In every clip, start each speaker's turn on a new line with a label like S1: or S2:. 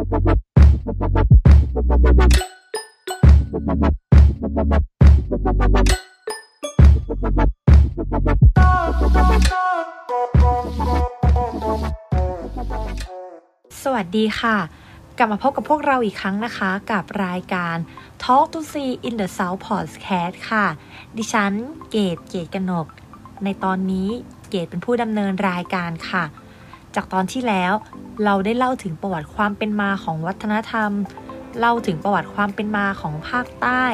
S1: สวัสดีค่ะ กลับมาพบกับพวกเราอีกครั้งนะคะ กับรายการ Talk to See in the South Podcast ค่ะ ดิฉันเกตเกตกนก ในตอนนี้เกตเป็นผู้ดำเนินรายการค่ะ จากตอนที่แล้วเราได้เล่าถึงประวัติความเป็นมาของวัฒนธรรม เล่าถึงประวัติความเป็นมาของภาคใต้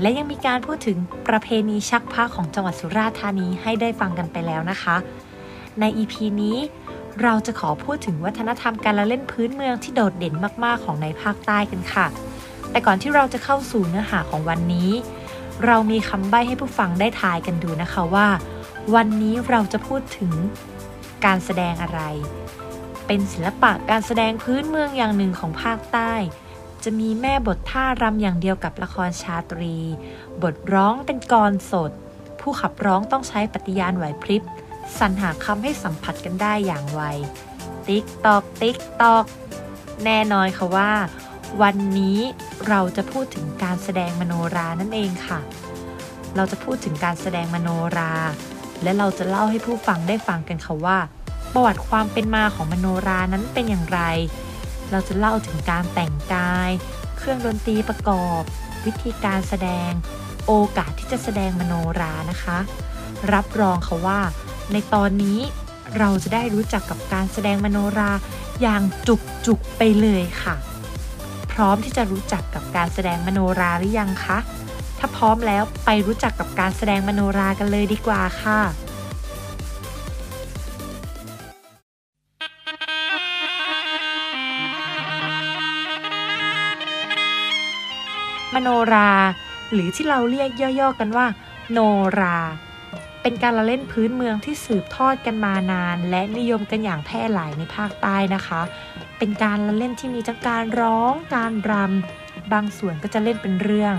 S1: และยังมีการพูดถึงประเพณีชักพระของจังหวัดสุราษฎร์ธานีให้ได้ฟังกันไปแล้วนะคะ ใน EP นี้เราจะขอพูดถึงวัฒนธรรมการละเล่นพื้นเมืองที่โดดเด่นมาก ๆ ของในภาคใต้กันค่ะ แต่ก่อนที่เราจะเข้าสู่เนื้อหาของวันนี้ เรามีคำใบ้ให้ผู้ฟังได้ทายกันดูนะคะว่า วันนี้เราจะพูดถึง การแสดงอะไร เป็นศิลปะการแสดงพื้นเมืองอย่างหนึ่งของภาคใต้ จะมีแม่บทท่ารำอย่างเดียวกับละครชาตรี บทร้องเป็นกลอนสด ผู้ขับร้องต้องใช้ปฏิภาณไหวพริบสรรหาคำให้สัมผัสกันได้อย่างไว ติ๊กตอก ติ๊กตอก แน่นอนค่ะว่า วันนี้เราจะพูดถึงการแสดงมโนราห์นั่นเองค่ะ เราจะพูดถึงการแสดงมโนรา และเราจะเล่าให้ผู้ฟังได้ฟังกันค่ะว่า ประวัติความเป็นมาของมโนรานั้นเป็นอย่างไร เราจะเล่าถึงการแต่งกาย เครื่องดนตรีประกอบ วิธีการแสดง โอกาสที่จะแสดงมโนรานะคะ รับรองค่ะว่า ในตอนนี้เราจะได้รู้จักกับการแสดงมโนราอย่างจุกจุกๆไปเลยค่ะ พร้อมที่จะรู้จักกับการแสดงมโนราหรือยังคะ ถ้าพร้อมแล้วไปรู้จักกับการแสดงมโนรากันเลยดีกว่าค่ะมโนรา หรือที่เราเรียกย่อๆกันว่า โนรา เป็นการละเล่นพื้นเมืองที่สืบทอดกันมานาน และนิยมกันอย่างแพร่หลายในภาคใต้นะคะ เป็นการละเล่นที่มีทั้งการร้อง การรำบางส่วนก็จะเล่นเป็นเรื่อง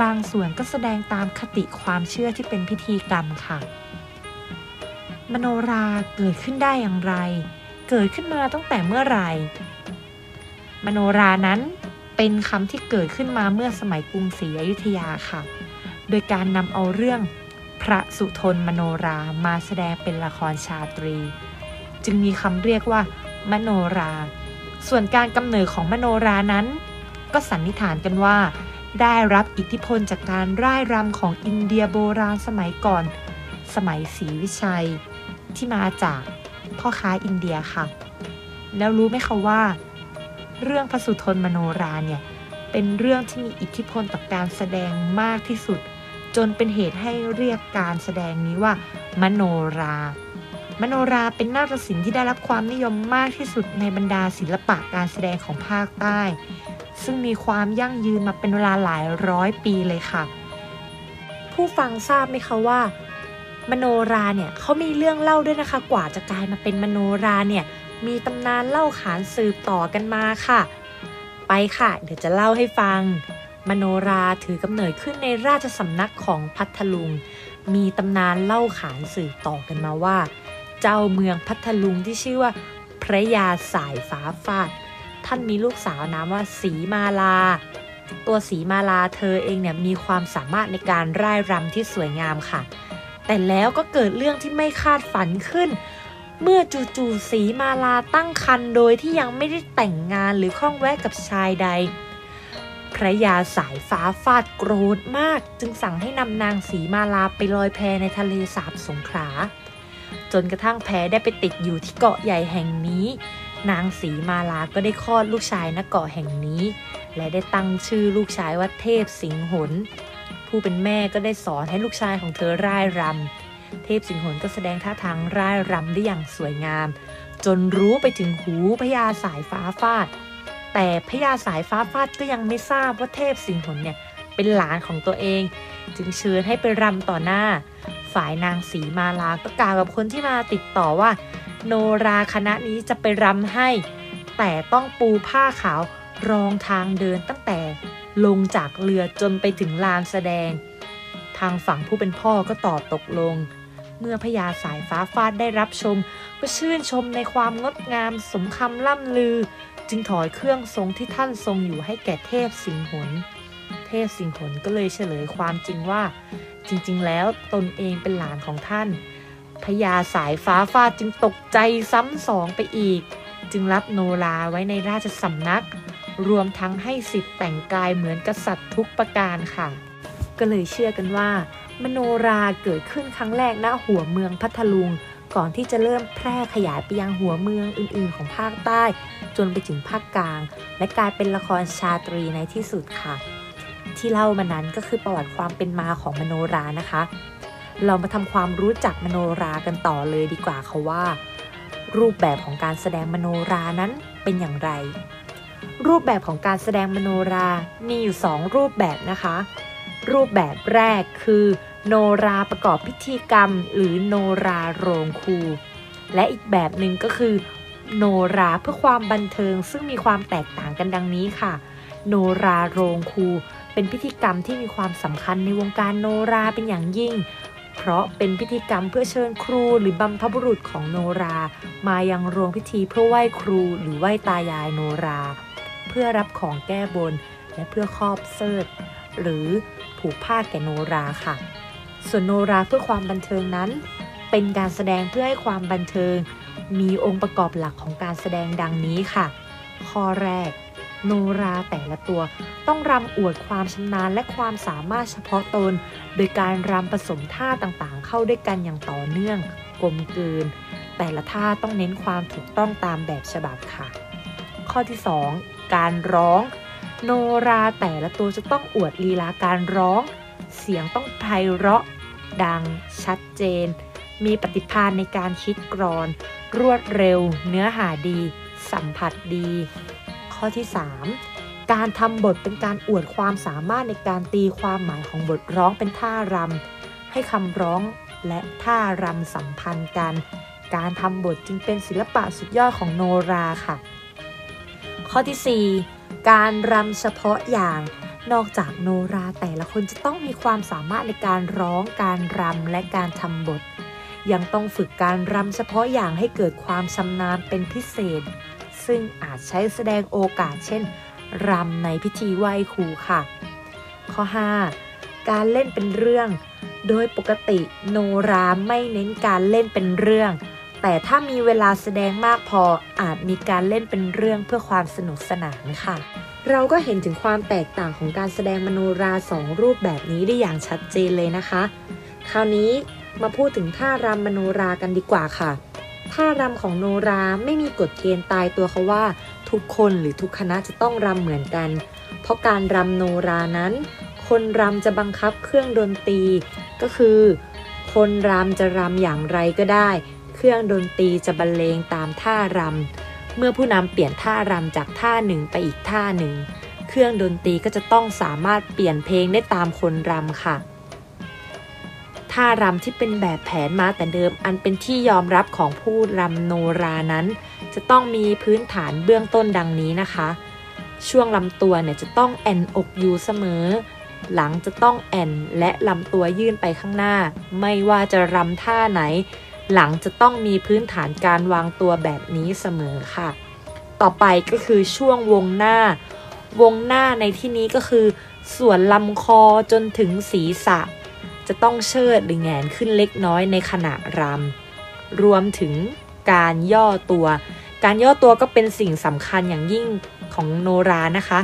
S1: บางส่วนก็แสดงตามคติความเชื่อที่เป็นพิธีกรรมค่ะ มโนราเกิดขึ้นได้อย่างไร เกิดขึ้นมาตั้งแต่เมื่อไหร่ มโนรานั้นเป็นคำที่เกิดขึ้นมาเมื่อสมัยกรุงศรีอยุธยาค่ะ โดยการนำเอาเรื่องพระสุทนมโนรามาแสดงเป็นละครชาตรี จึงมีคำเรียกว่า มโนรา ส่วนการกำเนิดของมโนรานั้น ก็สันนิษฐานกันว่า ได้รับอิทธิพลจากการร่ายรำของอินเดียโบราณสมัยก่อน สมัยศรีวิชัย ที่มาจากพ่อค้าอินเดียค่ะ แล้วรู้ไหมคะว่า เรื่องพระสุทนมโนราเนี่ย เป็นเรื่องที่มีอิทธิพลต่อการแสดงมากที่สุด จนเป็นเหตุให้เรียกการแสดงนี้ว่า มโนรา มโนราเป็นนาฏศิลป์ที่ได้รับความนิยมมากที่สุดในบรรดาศิลปะการแสดงของภาคใต้ ซึ่งมีความยั่งยืนมาเป็นเวลาหลายร้อยปีเลยค่ะ ผู้ฟังทราบไหมคะว่า มโนราเนี่ยเขามีเรื่องเล่าด้วยนะคะ กว่าจะกลายมาเป็นมโนราเนี่ยมีตำนานเล่าขานสืบต่อกันมาค่ะ ไปค่ะ เดี๋ยวจะเล่าให้ฟัง มโนราถือกำเนิดขึ้นในราชสำนักของพัทลุง มีตำนานเล่าขานสืบต่อกันมาว่า เจ้าเมืองพัทลุงที่ชื่อว่าพระยาสายฟ้าฟาด ท่านมีลูกสาวนามว่าสีมาลา ตัวสีมาลาเธอเองเนี่ยมีความสามารถในการร่ายรำที่สวยงามค่ะ แต่แล้วก็เกิดเรื่องที่ไม่คาดฝันขึ้น เมื่อจู่ๆสีมาลาตั้งครรภ์โดยที่ยังไม่ได้แต่งงานหรือข้องแวะกับชายใด พระยาสายฟ้าฟาดโกรธมาก จึงสั่งให้นำนางสีมาลาไปลอยแพในทะเลสาบสงขลาจนกระทั่งแพได้ไปติดอยู่ที่เกาะใหญ่แห่งนี้ นางสีมาลาก็ได้คลอดลูกชายณเกาะแห่งนี้ และได้ตั้งชื่อลูกชายว่าเทพสิงหน ผู้เป็นแม่ก็ได้สอนให้ลูกชายของเธอร่ายรำ เทพสิงหนก็แสดงท่าทางร่ายรำได้อย่างสวยงาม จนรู้ไปถึงหูพญาสายฟ้าฟาด แต่พญาสายฟ้าฟาดก็ยังไม่ทราบว่าเทพสิงหนเนี่ยเป็นหลานของตัวเอง จึงเชิญให้ไปรำต่อหน้า ฝ่ายนางสีมาลาก็กล่าวกับคนที่มาติดต่อว่า โนราคณะนี้จะไปรำให้ แต่ต้องปูผ้าขาวรองทางเดินตั้งแต่ลงจากเรือจนไปถึงลานแสดง ทางฝั่งผู้เป็นพ่อก็ตอบตกลง เมื่อพญาสายฟ้าฟาดได้รับชม ก็ชื่นชมในความงดงามสมคำล่ำลือ จึงถอยเครื่องทรงที่ท่านทรงอยู่ให้แก่เทพสิงหนเทพสิงหนก็เลยเฉลยความจริงว่า จริง ๆ แล้วตนเองเป็นหลานของท่าน พญาสายฟ้าฟาดจึงตกใจซ้ำสองไปอีก จึงรับโนราไว้ในราชสำนัก รวมทั้งให้สิทธิ์แต่งกายเหมือนกษัตริย์ทุกประการค่ะ ก็เลยเชื่อกันว่า มโนราเกิดขึ้นครั้งแรกณหัวเมืองพัทลุงก่อนที่จะเริ่มแพร่ขยายไปยังหัวเมืองอื่น ๆ ของภาคใต้ จนไปถึงภาคกลาง และกลายเป็นละครชาตรีในที่สุดค่ะ ที่เล่ามานั้นก็คือประวัติความเป็นมาของมโนรานะคะ เรามาทำความรู้จักมโนรากันต่อเลยดีกว่าค่ะว่า รูปแบบของการแสดงมโนรานั้นเป็นอย่างไร รูปแบบของการแสดงมโนรามีอยู่ 2 รูปแบบนะคะ รูปแบบแรกคือ โนราประกอบพิธีกรรม หรือโนราโรงครูและอีกแบบหนึ่งก็คือ โนราเพื่อความบันเทิงซึ่งมีความแตกต่างกันดังนี้ค่ะ โนราโรงครูเป็นพิธีกรรมที่มีความสำคัญในวงการโนราเป็นอย่างยิ่ง เพราะเป็นพิธีกรรมเพื่อเชิญครูหรือบรรพบุรุษของโนรา มายังโรงพิธีเพื่อไหว้ครูหรือไหว้ตายายโนรา เพื่อรับของแก้บน และเพื่อครอบเสิร์ธหรือผูกผ้าแก่โนราค่ะ ส่วนโนราเพื่อความบันเทิงนั้น เป็นการแสดงเพื่อให้ความบันเทิง มีองค์ประกอบหลักของการแสดงดังนี้ค่ะ ข้อแรก โนราแต่ละตัว ต้องรำอวดความชำนาญและความสามารถเฉพาะตน โดยการรำผสมท่าต่างๆ เข้าด้วยกันอย่างต่อเนื่อง กลมกลืน แต่ละท่าต้องเน้นความถูกต้องตามแบบฉบับค่ะ ข้อที่ 2 การร้อง โนราแต่ละตัวจะต้องอวดลีลาการร้อง เสียงต้องไพเราะ ดัง ชัดเจน มีปฏิภาณในการคิดกรอน รวดเร็ว เนื้อหาดี สัมผัสดี ข้อที่ 3 การทำบทเป็นการอวดความสามารถในการตีความหมายของบทร้องเป็นท่ารำให้คำร้องและท่ารำสัมพันธ์กัน การทำบทจึงเป็นศิลปะสุดยอดของโนราค่ะ ข้อที่ 4 การรำเฉพาะอย่างนอกจากโนราแต่ละคนจะต้องมีความสามารถในการร้องการรำและการทำบท ยังต้องฝึกการรำเฉพาะอย่างให้เกิดความชำนาญเป็นพิเศษ ซึ่งอาจใช้แสดงโอกาสเช่นรำในพิธีไหว้ครูค่ะ ข้อ 5 การเล่นเป็นเรื่อง โดยปกติโนราไม่เน้นการเล่นเป็นเรื่อง แต่ถ้ามีเวลาแสดงมากพออาจมีการเล่นเป็นเรื่องเพื่อความสนุกสนานค่ะ เราก็เห็นถึงความแตกต่างของการแสดงมโนราสองรูปแบบนี้ได้อย่างชัดเจนเลยนะคะ คราวนี้มาพูดถึงท่ารำมโนรากันดีกว่าค่ะ ท่ารำของโนราไม่มีกฎเกณฑ์ตายตัวเขาว่า ทุกคนหรือทุกคณะจะต้องรำเหมือนกัน เพราะการรำโนรานั้น คนรำจะบังคับเครื่องดนตรี ก็คือ คนรำจะรำอย่างไรก็ได้ เครื่องดนตรีจะบรรเลงตามท่ารำเมื่อผู้นำเปลี่ยนท่ารำจากท่าหนึ่งไปอีกท่าหนึ่ง เครื่องดนตรีก็จะต้องสามารถเปลี่ยนเพลงได้ตามคนรำค่ะ ท่ารำที่เป็นแบบแผนมาแต่เดิมอันเป็นที่ยอมรับของผู้รำโนรานั้น จะต้องมีพื้นฐานเบื้องต้นดังนี้นะคะ ช่วงลำตัวเนี่ยจะต้องแอนอกอยู่เสมอ หลังจะต้องแอนและลำตัวยื่นไปข้างหน้า ไม่ว่าจะรำท่าไหน หลังจะต้องมีพื้นฐานการวางตัวแบบนี้เสมอค่ะ ต่อไปก็คือช่วงวงหน้า วงหน้าในที่นี้ก็คือ ส่วนลำคอจนถึงศีรษะ จะต้องเชิดหรือแหงนขึ้นเล็กน้อยในขณะรำรวมถึงการย่อตัว การย่อตัวก็เป็นสิ่งสำคัญอย่างยิ่งของโนรานะคะ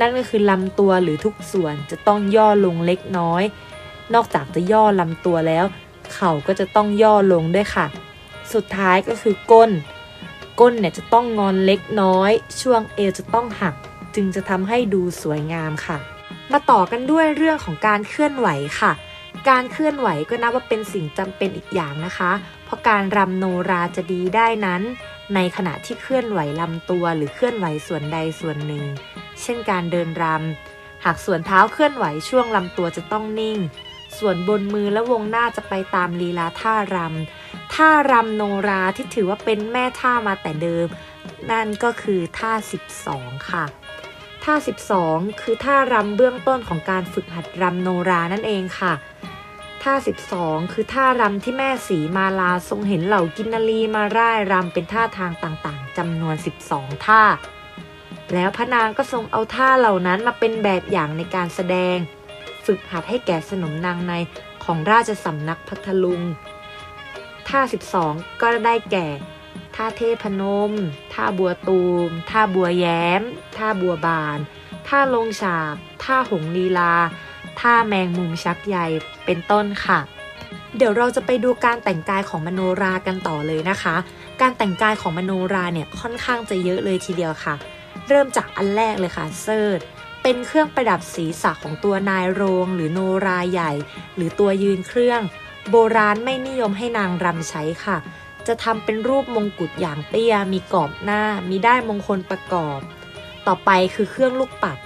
S1: นั่นก็คือลำตัวหรือทุกส่วนจะต้องย่อลงเล็กน้อย นอกจากจะย่อลำตัวแล้ว เข่าก็จะต้องย่อลงด้วยค่ะ สุดท้ายก็คือก้น ก้นเนี่ยจะต้องงอนเล็กน้อย ช่วงเอวจะต้องหัก จึงจะทำให้ดูสวยงามค่ะ มาต่อกันด้วยเรื่องของการเคลื่อนไหวค่ะ การเคลื่อนไหวก็นับว่าเป็นสิ่งจำเป็นอีกอย่างนะคะ เพราะการรำโนราจะดีได้นั้น ในขณะที่เคลื่อนไหวลำตัวหรือเคลื่อนไหวส่วนใดส่วนหนึ่ง เช่นการเดินรำหากส่วนเท้าเคลื่อนไหวช่วงลำตัวจะต้องนิ่ง ส่วนบนมือและวงหน้าจะไปตามลีลาท่ารำท่ารำโนราที่ถือว่าเป็นแม่ท่ามาแต่เดิม นั่นก็คือท่า 12 ค่ะท่า 12 คือท่ารำเบื้องต้นของการฝึกหัดรำโนรานั่นเองค่ะ ท่า 12 คือท่ารำที่แม่สีมาลาทรงเห็นเหล่ากินนรีมาร่ายรำเป็นท่าทางต่างๆจำนวน 12 ท่า แล้วพระนางก็ทรงเอาท่าเหล่านั้นมาเป็นแบบอย่างในการแสดง ฝึกหัดให้แก่สนมนางในของราชสำนักพัทลุง ท่า 12 ก็ได้แก่ ท่าเทพนม ท่าบัวตูม ท่าบัวแย้ม ท่าบัวบาน ท่าลงฉาบ ท่าหงลีลา ท่าแมงมุมชักใหญ่เป็นต้นค่ะ เดี๋ยวเราจะไปดูการแต่งกายของมโนรากันต่อเลยนะคะ การแต่งกายของมโนราเนี่ยค่อนข้างจะเยอะเลยทีเดียวค่ะ เริ่มจากอันแรกเลยค่ะเซิร์เป็นเครื่องประดับศีรษะของตัวนายโรง หรือโนราใหญ่ หรือตัวยืนเครื่อง โบราณไม่นิยมให้นางรำใช้ค่ะ จะทำเป็นรูปมงกุฎอย่างเตี้ย มีกรอบหน้า มีได้มงคลประกอบ ต่อไปคือเครื่องลูกปัด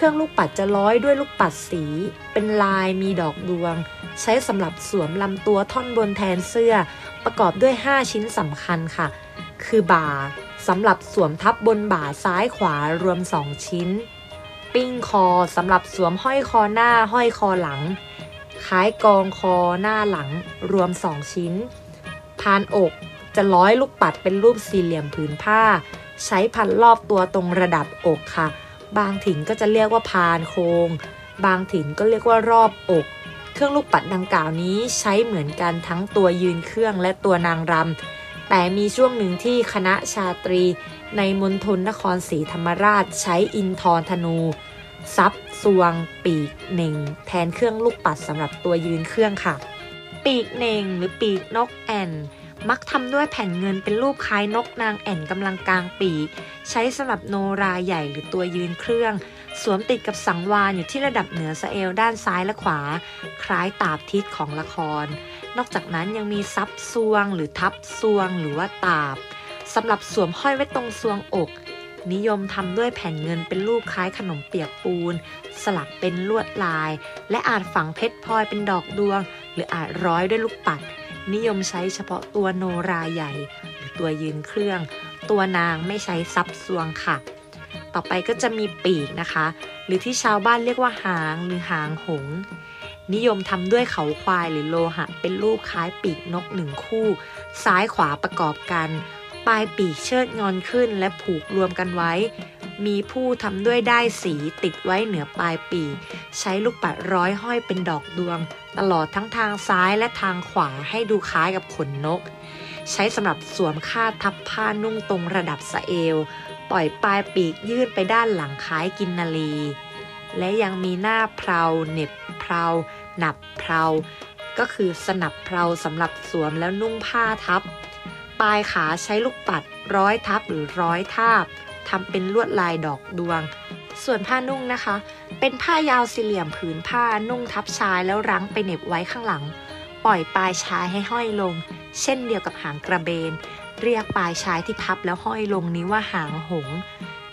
S1: เครื่องลูกปัดจะร้อยด้วยลูกปัดสี เป็นลายมีดอกดวง ใช้สำหรับสวมลำตัวท่อนบนแทนเสื้อ ประกอบด้วย 5 ชิ้นสำคัญค่ะ คือบ่าสำหรับสวมทับบนบ่าซ้ายขวารวม 2 ชิ้น ปิ้งคอสำหรับสวมห้อยคอหน้าห้อยคอหลังคล้ายกองคอหน้าหลังรวม 2 ชิ้น พานอกจะร้อยลูกปัดเป็นรูปสี่เหลี่ยมผืนผ้า ใช้พันรอบตัวตรงระดับอกค่ะ บางถิ่นก็จะเรียกว่าพานโคง บางถิ่นก็เรียกว่ารอบอก เครื่องลูกปัดดังกล่าวนี้ใช้เหมือนกันทั้งตัวยืนเครื่องและตัวนางรำ แต่มีช่วงหนึ่งที่คณะชาตรี ในมณฑลนครศรีธรรมราชใช้อินทรธนู ซับซวง ปีกหน่ง แทนเครื่องลูกปัดสำหรับตัวยืนเครื่องค่ะ ปีกเหน่งหรือปีกนกแอ่น มักทำด้วยแผ่นเงินเป็นรูปคล้ายนกนางแอ่นกำลังกลางปีกใช้สำหรับโนราใหญ่หรือตัวยืนเครื่อง สวมติดกับสังวานอยู่ที่ระดับเหนือสะเอวด้านซ้ายและขวา คล้ายตาบทิศของละคร นอกจากนั้นยังมีซับซวง หรือทับซวง หรือว่าตาบสำหรับสวมห้อยไว้ตรงซวงอก นิยมทำด้วยแผ่นเงินเป็นรูปคล้ายขนมเปียกปูน สลักเป็นลวดลาย และอาจฝังเพชรพลอยเป็นดอกดวง หรืออาจร้อยด้วยลูกปัด นิยมใช้เฉพาะตัวโนราใหญ่หรือตัวยืนเครื่อง ตัวนางไม่ใช้ซับซวงค่ะ ต่อไปก็จะมีปีกนะคะ หรือที่ชาวบ้านเรียกว่าหางหรือหางหง นิยมทำด้วยเขาควายหรือโลหะ เป็นรูปคล้ายปีกนกหนึ่งคู่ ซ้ายขวาประกอบกัน ปลายปีกเชิดงอนขึ้นและผูกรวมกันไว้ มีผู้ทำด้วยได้สีติดไว้เหนือปลายปีกใช้ลูกปัดร้อยห้อยเป็นดอกดวง ตลอดทั้งทางซ้ายและทางขวาให้ดูคล้ายกับขนนก ใช้สำหรับสวมคาดทับผ้านุ่งตรงระดับสะเอว ปล่อยปลายปีกยื่นไปด้านหลังคล้ายกินนาลีและยังมีหน้าเพลาเหน็บเพลาหนับเพลาก็คือสนับเพลาสำหรับสวมแล้วนุ่งผ้าทับ ปลายขาใช้ลูกปัดร้อยทับหรือร้อยทาบ ทำเป็นลวดลายดอกดวง ส่วนผ้านุ่งนะคะ เป็นผ้ายาวสี่เหลี่ยมผืนผ้านุ่งทับชายแล้วรั้งไปเหน็บไว้ข้างหลัง ปล่อยปลายชายให้ห้อยลง เช่นเดียวกับหางกระเบน เรียกปลายชายที่พับแล้วห้อยลงนี้ว่าหางหง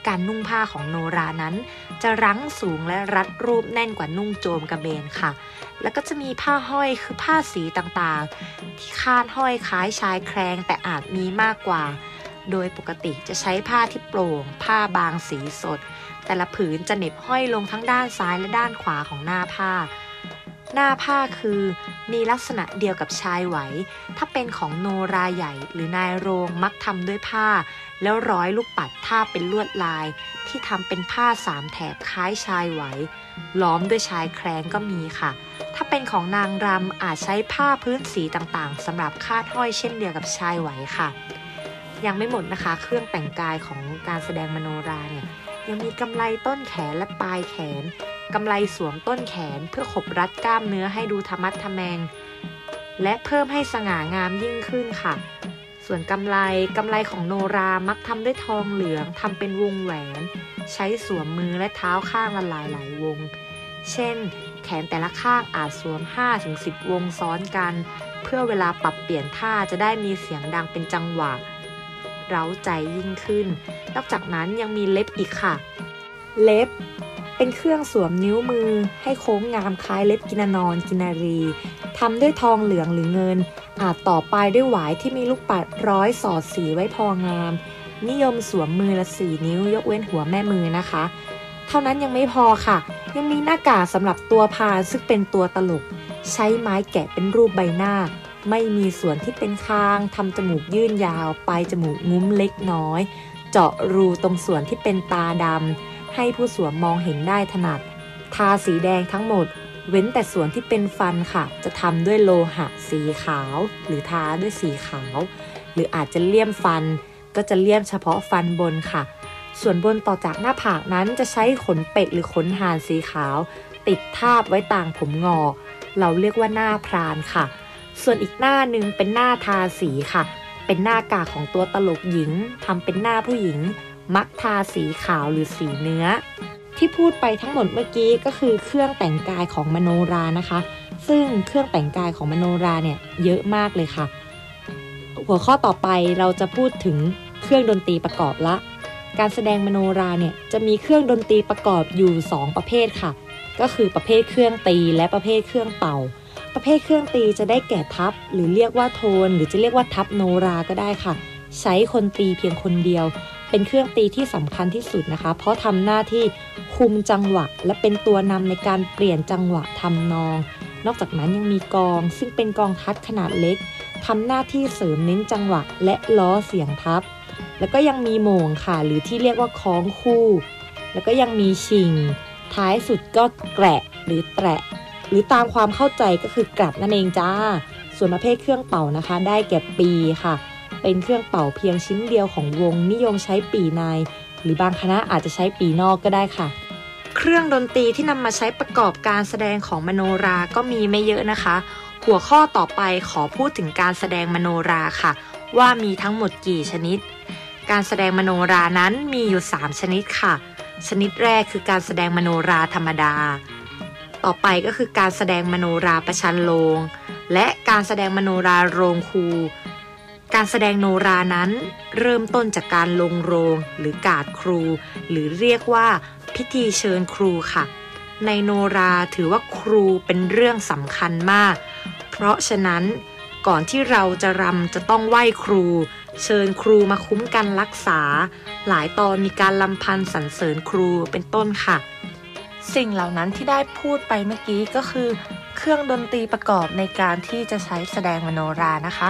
S1: การนุ่งผ้าของโนรานั้น จะรั้งสูงและรัดรูปแน่นกว่านุ่งโจมกระเบนค่ะ แล้วก็จะมีผ้าห้อยคือผ้าสีต่างๆ ที่คาดห้อยคล้ายชายแครงแต่อาจมีมากกว่า โดยปกติจะใช้ผ้าที่โปร่ง ผ้าบางสีสด แต่ละผืนจะเหน็บห้อยลงทั้งด้านซ้ายและด้านขวาของหน้าผ้า หน้าผ้าคือมีลักษณะเดียวกับชายไหว ถ้าเป็นของโนราใหญ่หรือนายโรงมักทำด้วยผ้า แล้วร้อยลูกปัดท่าเป็นลวดลาย ที่ทำเป็นผ้าสามแถบคล้ายชายไหว ล้อมด้วยชายแครงก็มีค่ะ ถ้าเป็นของนางรำอาจใช้ผ้าพื้นสีต่างๆสำหรับคาดห้อยเช่นเดียวกับชายไหวค่ะ ยังไม่หมดนะคะ เครื่องแต่งกายของการแสดงมโนราเนี่ยยังมีกำไลต้นแขนและปลายแขนกำไลสวมต้นแขนเพื่อขบรัดกล้ามเนื้อให้ดูธรรมัดทะแมง และเพิ่มให้สง่างามยิ่งขึ้นค่ะ ส่วนกำไลกำไลของโนรามักทำด้วยทองเหลืองทำเป็นวงแหวน ใช้สวมมือและเท้าข้างละหลายหลายวง เช่น แขนแต่ละข้างอาจสวม 5-10 วงซ้อนกัน เพื่อเวลาปรับเปลี่ยนท่าจะได้มีเสียงดังเป็นจังหวะ เร้าใจยิ่งขึ้น นอกจากนั้นยังมีเล็บอีกค่ะ เล็บเป็นเครื่องสวมนิ้วมือให้โค้งงามคล้ายเล็บกินนอนกินารีทำด้วยทองเหลืองหรือเงิน อาจต่อปลายด้วยหวายที่มีลูกปัดร้อยสอดสีไว้พองาม นิยมสวมมือละสี่นิ้วยกเว้นหัวแม่มือนะคะ เท่านั้นยังไม่พอค่ะ ยังมีหน้ากากสำหรับตัวพาซึ่งเป็นตัวตลก ใช้ไม้แกะเป็นรูปใบหน้า ไม่มีส่วนที่เป็นคางทำจมูกยื่นยาวปลายจมูกงุ้มเล็กน้อย เจาะรูตรงส่วนที่เป็นตาดำให้ผู้สวมมองเห็นได้ถนัด ทาสีแดงทั้งหมด เว้นแต่ส่วนที่เป็นฟันค่ะ จะทำด้วยโลหะสีขาว หรือทาด้วยสีขาว หรืออาจจะเลี่ยมฟัน ก็จะเลี่ยมเฉพาะฟันบนค่ะ ส่วนบนต่อจากหน้าผากนั้นจะใช้ขนเป็ดหรือขนห่านสีขาว ติดทาบไว้ต่างผมงอ เราเรียกว่าหน้าพรานค่ะ ส่วนอีกหน้าหนึ่งเป็นหน้าทาสีค่ะ เป็นหน้ากากของตัวตลกหญิงทำเป็นหน้าผู้หญิง มักทาสีขาวหรือสีเนื้อ ที่พูดไปทั้งหมดเมื่อกี้ก็คือเครื่องแต่งกายของมโนรานะคะ ซึ่งเครื่องแต่งกายของมโนราเนี่ยเยอะมากเลยค่ะ หัวข้อต่อไปเราจะพูดถึงเครื่องดนตรีประกอบละ การแสดงมโนราเนี่ยจะมีเครื่องดนตรีประกอบอยู่ 2 ประเภทค่ะ ก็คือประเภทเครื่องตีและประเภทเครื่องเป่า ประเภทเครื่องตีจะได้แก่ทัพหรือเรียกว่าโทน หรือจะเรียกว่าทัพโนราก็ได้ค่ะ ใช้คนตีเพียงคนเดียว เป็นเครื่องตีที่สำคัญที่สุดนะคะ เพราะทำหน้าที่คุมจังหวะ และเป็นตัวนำในการเปลี่ยนจังหวะทำนอง นอกจากนั้นยังมีกอง ซึ่งเป็นกองทัดขนาดเล็กทำหน้าที่เสริมเน้นจังหวะ และล้อเสียงทับ แล้วก็ยังมีโมงค่ะ หรือที่เรียกว่าคล้องคู่ แล้วก็ยังมีชิง ท้ายสุดก็แกะหรือแตะ หรือตามความเข้าใจก็คือกลับนั่นเองจ้า ส่วนประเภทเครื่องเป่านะคะ ได้แก่ปีค่ะ เป็นเครื่องเป่าเพียงชิ้นเดียวของวงนิยมใช้ปีใน หรือบางคณะอาจจะใช้ปีนอกก็ได้ค่ะ เครื่องดนตรีที่นำมาใช้ประกอบการแสดงของมโนราก็มีไม่เยอะนะคะ หัวข้อต่อไปขอพูดถึงการแสดงมโนราค่ะ ว่ามีทั้งหมดกี่ชนิด การแสดงมโนรานั้นมีอยู่ 3 ชนิดค่ะ ชนิดแรกคือการแสดงมโนราธรรมดา ต่อไปก็คือการแสดงมโนราประชันโรงและการแสดงมโนราโรงครู การแสดงโนรานั้น เริ่มต้นจากการลงโรงหรือกาดครู หรือเรียกว่าพิธีเชิญครูค่ะ ในโนราถือว่าครูเป็นเรื่องสำคัญมาก เพราะฉะนั้นก่อนที่เราจะรำจะต้องไหว้ครู เชิญครูมาคุ้มกันรักษา หลายตอนมีการลำพันสรรเสริญครูเป็นต้นค่ะ สิ่งเหล่านั้นที่ได้พูดไปเมื่อกี้ก็คือ เครื่องดนตรีประกอบในการที่จะใช้แสดงมโนรานะคะ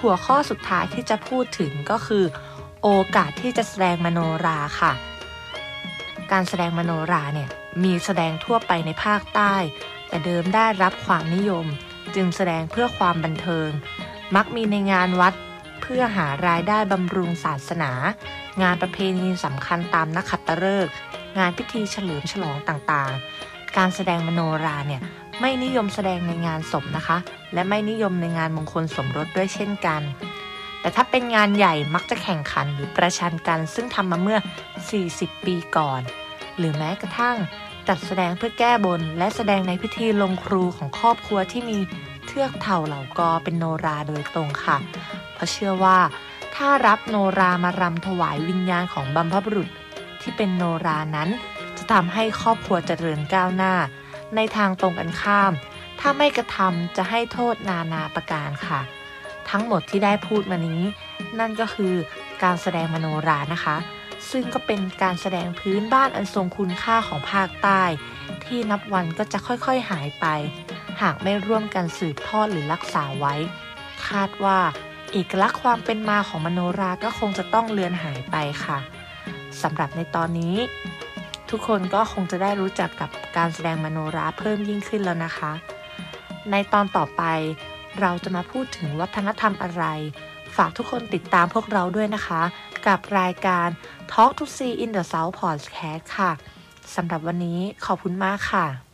S1: หัวข้อสุดท้ายที่จะพูดถึงก็คือ โอกาสที่จะแสดงมโนราค่ะ การแสดงมโนราเนี่ยมีแสดงทั่วไปในภาคใต้ แต่เดิมได้รับความนิยม จึงแสดงเพื่อความบันเทิง มักมีในงานวัดเพื่อหารายได้บำรุงศาสนา งานประเพณีสำคัญตามนักขัตฤกษ์ งานพิธีเฉลิมฉลองต่างๆ การแสดงมโนราเนี่ยไม่นิยมแสดงในงานศพนะคะ และไม่นิยมในงานมงคลสมรสด้วยเช่นกัน แต่ถ้าเป็นงานใหญ่มักจะแข่งขันหรือประชันกัน ซึ่งทำมาเมื่อ 40 ปีก่อน หรือแม้กระทั่งจัดแสดงเพื่อแก้บน และแสดงในพิธีลงครูของครอบครัวที่มีเทือกเถ่าเหล่ากอเป็นโนราโดยตรงค่ะ เพราะเชื่อว่า ถ้ารับโนรามารำถวายวิญญาณของบัมพบุรุษ ที่เป็นโนรานั้น จะทำให้ครอบครัวเจริญก้าวหน้า ในทางตรงกันข้าม ถ้าไม่กระทำจะให้โทษนานาประการค่ะ ทั้งหมดที่ได้พูดมานี้ นั่นก็คือการแสดงมโนรานะคะ ซึ่งก็เป็นการแสดงพื้นบ้านอันทรงคุณค่าของภาคใต้ ที่นับวันก็จะค่อยๆหายไป หากไม่ร่วมกันสืบทอดหรือรักษาไว้ คาดว่าเอกลักษณ์ความเป็นมาของมโนราก็คงจะต้องเลือนหายไปค่ะ สำหรับในตอนนี้ ทุกคนก็คงจะได้รู้จักกับการแสดงมโนราเพิ่มยิ่งขึ้นแล้วนะคะ ในตอนต่อไปเราจะมาพูดถึงวัฒนธรรมอะไร ฝากทุกคนติดตามพวกเราด้วยนะคะ กับรายการ Talk to See in the South Podcast ค่ะสำหรับวันนี้ขอบคุณมากค่ะ